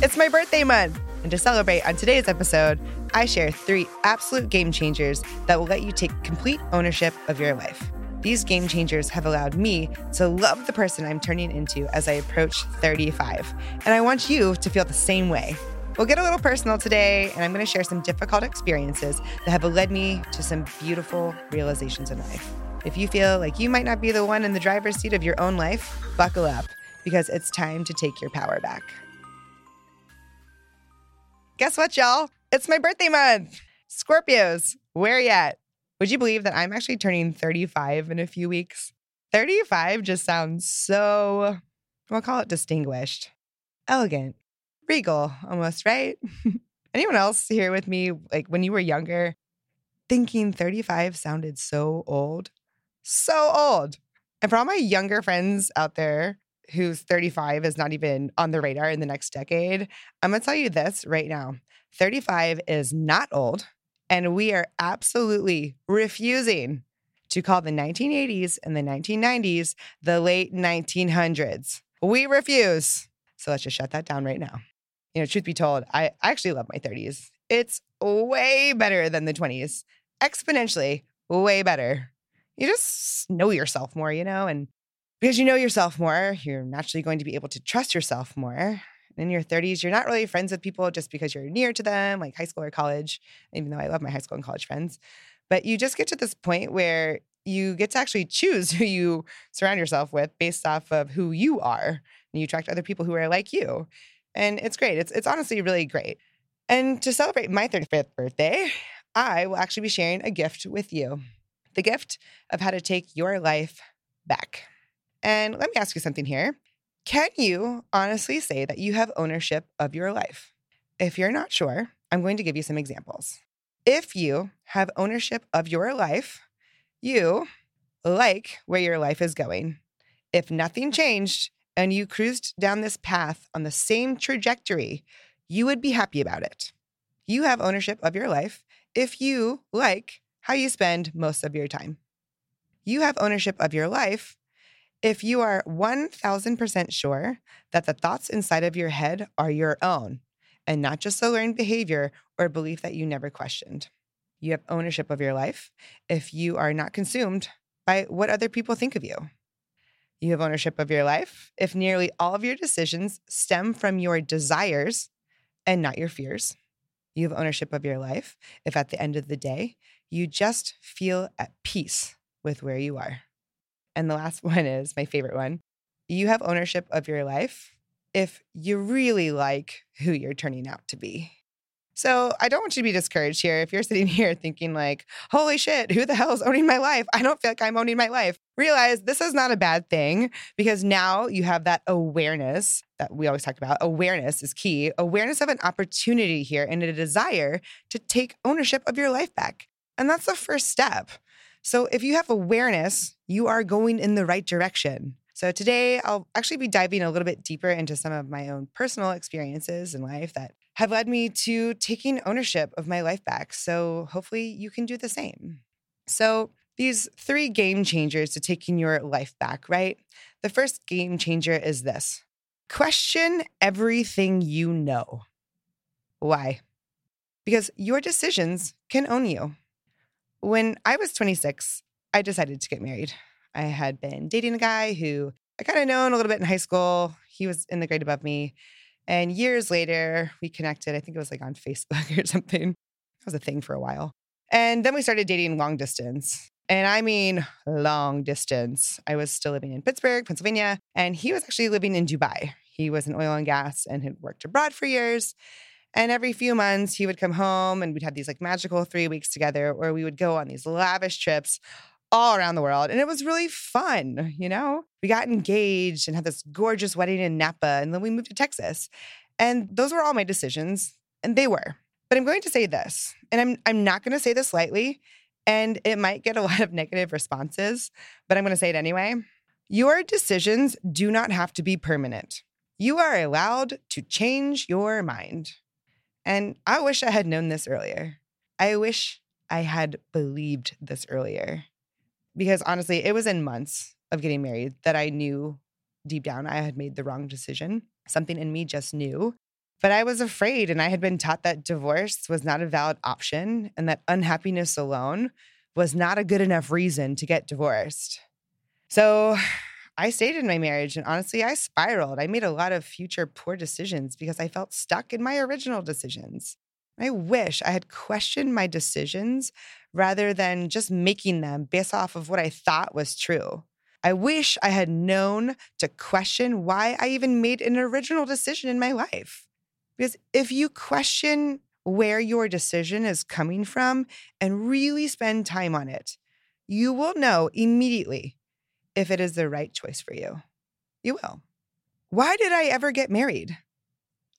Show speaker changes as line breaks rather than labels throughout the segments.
It's my birthday month. And to celebrate on today's episode, I share three absolute game changers that will let you take complete ownership of your life. These game changers have allowed me to love the person I'm turning into as I approach 35. And I want you to feel the same way. We'll get a little personal today, and I'm going to share some difficult experiences that have led me to some beautiful realizations in life. If you feel like you might not be the one in the driver's seat of your own life, buckle up because it's time to take your power back. Guess what, y'all? It's my birthday month. Scorpios, where at? Would you believe that I'm actually turning 35 in a few weeks? 35 just sounds so, we'll call it distinguished, elegant, regal almost, right? Anyone else here with me, like when you were younger, thinking 35 sounded so old? So old. And for all my younger friends out there who's 35 is not even on the radar in the next decade, I'm going to tell you this right now 35 is not old. And we are absolutely refusing to call the 1980s and the 1990s the late 1900s. We refuse. So let's just shut that down right now. You know, truth be told, I actually love my 30s. It's way better than the 20s, exponentially way better. You just know yourself more, you know, and because you know yourself more, you're naturally going to be able to trust yourself more. In your 30s, you're not really friends with people just because you're near to them, like high school or college, even though I love my high school and college friends. But you just get to this point where you get to actually choose who you surround yourself with based off of who you are. And you attract other people who are like you. And it's great. It's, it's honestly really great. And to celebrate my 35th birthday, I will actually be sharing a gift with you the gift of how to take your life back. And let me ask you something here. Can you honestly say that you have ownership of your life? If you're not sure, I'm going to give you some examples. If you have ownership of your life, you like where your life is going. If nothing mm-hmm. changed and you cruised down this path on the same trajectory, you would be happy about it. You have ownership of your life if you like how you spend most of your time. You have ownership of your life if you are 1000% sure that the thoughts inside of your head are your own and not just a learned behavior or a belief that you never questioned. You have ownership of your life if you are not consumed by what other people think of you. You have ownership of your life if nearly all of your decisions stem from your desires and not your fears. You have ownership of your life if at the end of the day, you just feel at peace with where you are. And the last one is my favorite one. You have ownership of your life if you really like who you're turning out to be. So I don't want you to be discouraged here. If you're sitting here thinking like, holy shit, who the hell is owning my life? I don't feel like I'm owning my life. Realize this is not a bad thing because now you have that awareness that we always talk about. Awareness is key. Awareness of an opportunity here and a desire to take ownership of your life back. And that's the first step. So if you have awareness, you are going in the right direction. So today I'll actually be diving a little bit deeper into some of my own personal experiences in life that have led me to taking ownership of my life back. So hopefully you can do the same. So these three game changers to taking your life back, right? The first game changer is this question everything you know. Why? Because your decisions can own you. When I was 26, I decided to get married. I had been dating a guy who I kind of known a little bit in high school. He was in the grade above me. And years later, we connected. I think it was like on Facebook or something. That was a thing for a while. And then we started dating long distance. And I mean, long distance. I was still living in Pittsburgh, Pennsylvania, and he was actually living in Dubai. He was in oil and gas and had worked abroad for years. And every few months, he would come home and we'd have these like magical three weeks together where we would go on these lavish trips all around the world. And it was really fun, you know? We got engaged and had this gorgeous wedding in Napa. And then we moved to Texas. And those were all my decisions. And they were. But I'm going to say this, and I'm, I'm not going to say this lightly, and it might get a lot of negative responses, but I'm going to say it anyway. Your decisions do not have to be permanent. You are allowed to change your mind. And I wish I had known this earlier. I wish I had believed this earlier. Because honestly, it was in months of getting married that I knew deep down I had made the wrong decision. Something in me just knew But I was afraid, and I had been taught that divorce was not a valid option and that unhappiness alone was not a good enough reason to get divorced. So I stayed in my marriage, and honestly, I spiraled. I made a lot of future poor decisions because I felt stuck in my original decisions. I wish I had questioned my decisions rather than just making them based off of what I thought was true. I wish I had known to question why I even made an original decision in my life. Because if you question where your decision is coming from and really spend time on it, you will know immediately if it is the right choice for you. You will. Why did I ever get married?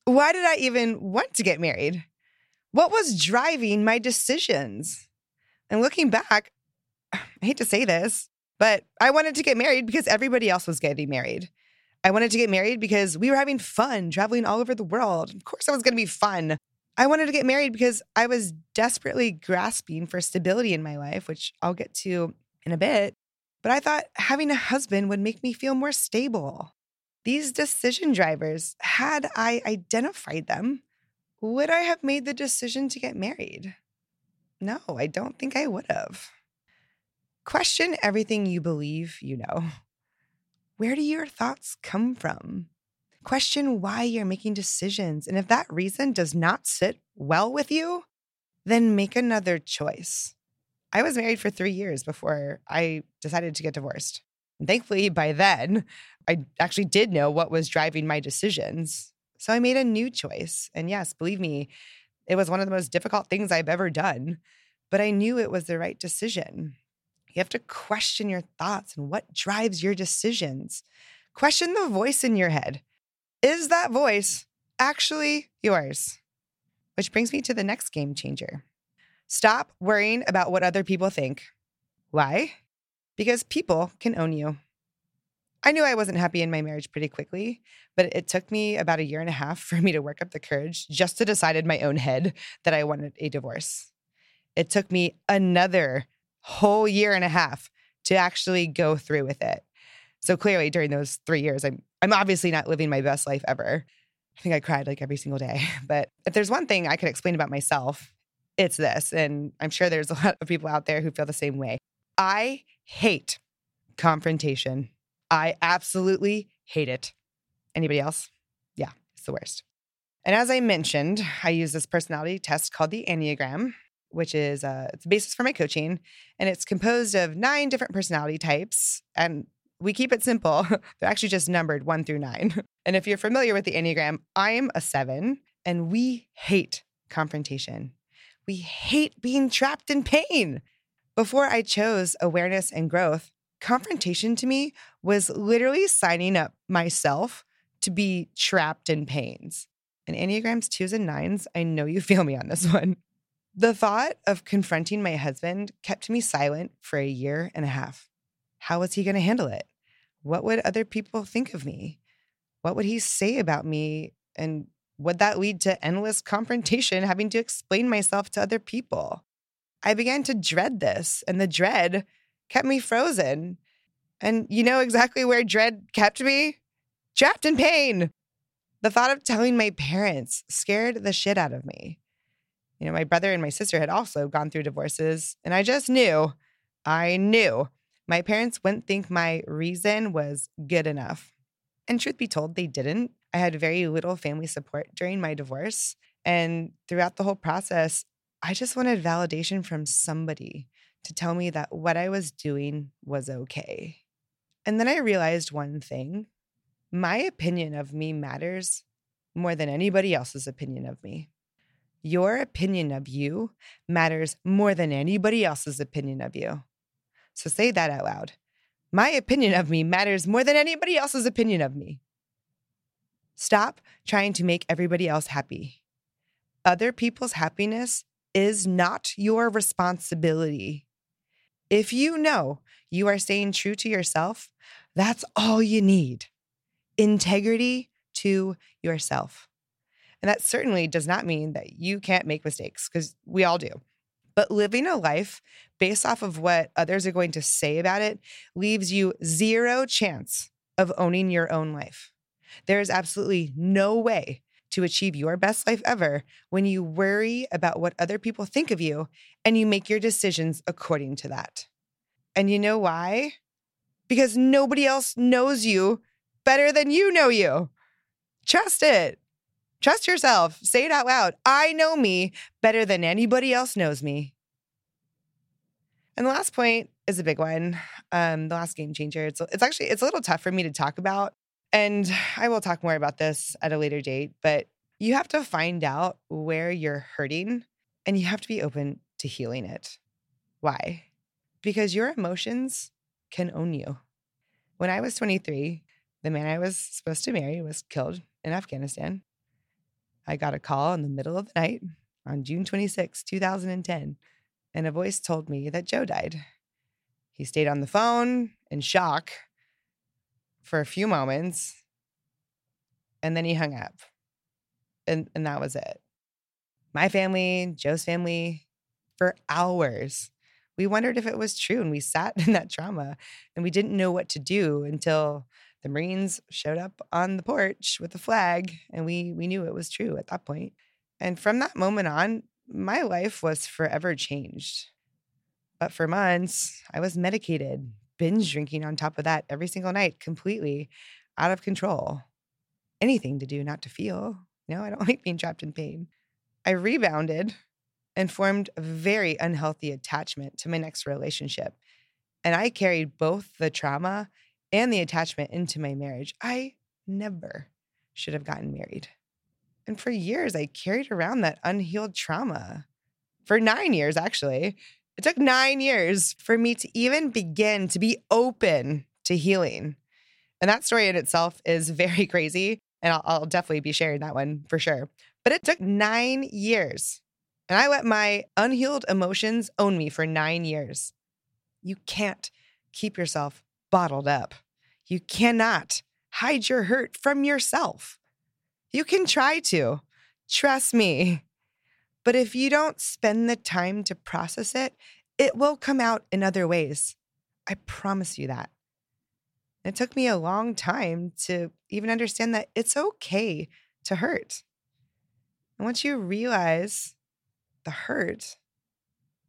Why did I even want to get married? What was driving my decisions? And looking back, I hate to say this, but I wanted to get married because everybody else was getting married. I wanted to get married because we were having fun traveling all over the world. Of course, it was going to be fun. I wanted to get married because I was desperately grasping for stability in my life, which I'll get to in a bit. But I thought having a husband would make me feel more stable. These decision drivers, had I identified them, would I have made the decision to get married? No, I don't think I would have. Question everything you believe you know. Where do your thoughts come from? Question why you're making decisions. And if that reason does not sit well with you, then make another choice. I was married for three years before I decided to get divorced. And thankfully, by then, I actually did know what was driving my decisions. So I made a new choice. And yes, believe me, it was one of the most difficult things I've ever done, but I knew it was the right decision. You have to question your thoughts and what drives your decisions. Question the voice in your head. Is that voice actually yours? Which brings me to the next game changer. Stop worrying about what other people think. Why? Because people can own you. I knew I wasn't happy in my marriage pretty quickly, but it took me about a year and a half for me to work up the courage just to decide in my own head that I wanted a divorce. It took me another whole year and a half to actually go through with it. So clearly during those 3 years I'm I'm obviously not living my best life ever. I think I cried like every single day. But if there's one thing I could explain about myself, it's this. And I'm sure there's a lot of people out there who feel the same way. I hate confrontation. I absolutely hate it. Anybody else? Yeah, it's the worst. And as I mentioned, I use this personality test called the Enneagram, which is uh, it's the basis for my coaching. And it's composed of nine different personality types. And we keep it simple. They're actually just numbered one through nine. And if you're familiar with the Enneagram, I'm a seven, and we hate confrontation. We hate being trapped in pain. Before I chose awareness and growth, confrontation to me was literally signing up myself to be trapped in pains. And Enneagrams twos and nines, I know you feel me on this one. The thought of confronting my husband kept me silent for a year and a half. How was he going to handle it? What would other people think of me? What would he say about me? And would that lead to endless confrontation, having to explain myself to other people? I began to dread this, and the dread kept me frozen. And you know exactly where dread kept me? Trapped in pain. The thought of telling my parents scared the shit out of me. You know, my brother and my sister had also gone through divorces, and I just knew, I knew my parents wouldn't think my reason was good enough. And truth be told, they didn't. I had very little family support during my divorce. And throughout the whole process, I just wanted validation from somebody to tell me that what I was doing was okay. And then I realized one thing my opinion of me matters more than anybody else's opinion of me. Your opinion of you matters more than anybody else's opinion of you. So say that out loud. My opinion of me matters more than anybody else's opinion of me. Stop trying to make everybody else happy. Other people's happiness is not your responsibility. If you know you are staying true to yourself, that's all you need integrity to yourself. And that certainly does not mean that you can't make mistakes, because we all do. But living a life based off of what others are going to say about it leaves you zero chance of owning your own life. There is absolutely no way to achieve your best life ever when you worry about what other people think of you and you make your decisions according to that. And you know why? Because nobody else knows you better than you know you. Trust it. Trust yourself. Say it out loud. I know me better than anybody else knows me. And the last point is a big one. Um, the last game changer. It's it's actually it's a little tough for me to talk about, and I will talk more about this at a later date. But you have to find out where you're hurting, and you have to be open to healing it. Why? Because your emotions can own you. When I was 23, the man I was supposed to marry was killed in Afghanistan. I got a call in the middle of the night on June 26, 2010 and a voice told me that Joe died. He stayed on the phone in shock for a few moments and then he hung up. And, and that was it. My family, Joe's family, for hours, we wondered if it was true. And we sat in that trauma and we didn't know what to do until the Marines showed up on the porch with a flag and we, we knew it was true at that point. And from that moment on, my life was forever changed. But for months, I was medicated, binge drinking on top of that every single night, completely out of control. Anything to do not to feel. No, I don't like being trapped in pain. I rebounded and formed a very unhealthy attachment to my next relationship. And I carried both the trauma and the attachment into my marriage. I never should have gotten married. And for years, I carried around that unhealed trauma. For nine years, actually. It took nine years for me to even begin to be open to healing. And that story in itself is very crazy. And I'll, I'll, definitely be sharing that one for sure. But it took nine years. And I let my unhealed emotions own me for nine years. You can't keep yourself bottled up. You cannot hide your hurt from yourself. You can try to, trust me. But if you don't spend the time to process it, it will come out in other ways. I promise you that. It took me a long time to even understand that it's okay to hurt. And once you realize the hurt,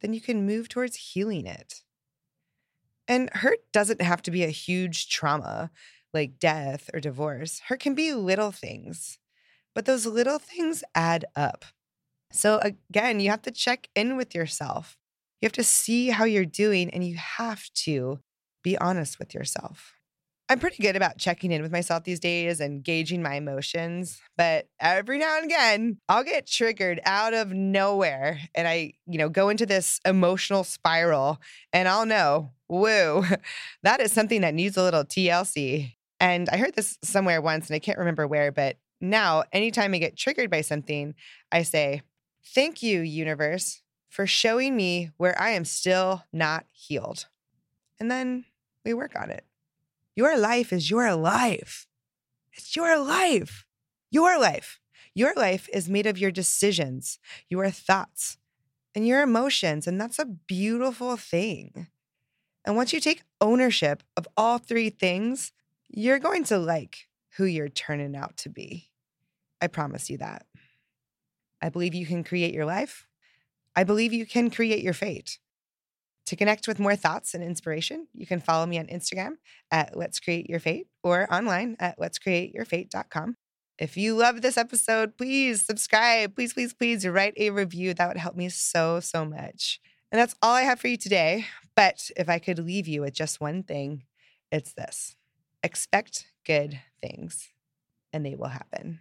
then you can move towards healing it. And hurt doesn't have to be a huge trauma like death or divorce. Hurt can be little things. But those little things add up. So, again, you have to check in with yourself. You have to see how you're doing and you have to be honest with yourself. I'm pretty good about checking in with myself these days and gauging my emotions, but every now and again, I'll get triggered out of nowhere and I, you know, go into this emotional spiral and I'll know, woo, that is something that needs a little TLC. And I heard this somewhere once and I can't remember where, but now, anytime I get triggered by something, I say, Thank you, universe, for showing me where I am still not healed. And then we work on it. Your life is your life. It's your life. Your life. Your life is made of your decisions, your thoughts, and your emotions. And that's a beautiful thing. And once you take ownership of all three things, you're going to like who you're turning out to be. I promise you that. I believe you can create your life. I believe you can create your fate. To connect with more thoughts and inspiration, you can follow me on Instagram at Let's Create Your Fate or online at Let's Create Your Fate.com. If you love this episode, please subscribe. Please, please, please write a review. That would help me so, so much. And that's all I have for you today. But if I could leave you with just one thing, it's this expect good things, and they will happen.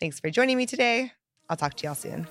Thanks for joining me today. I'll talk to y'all soon.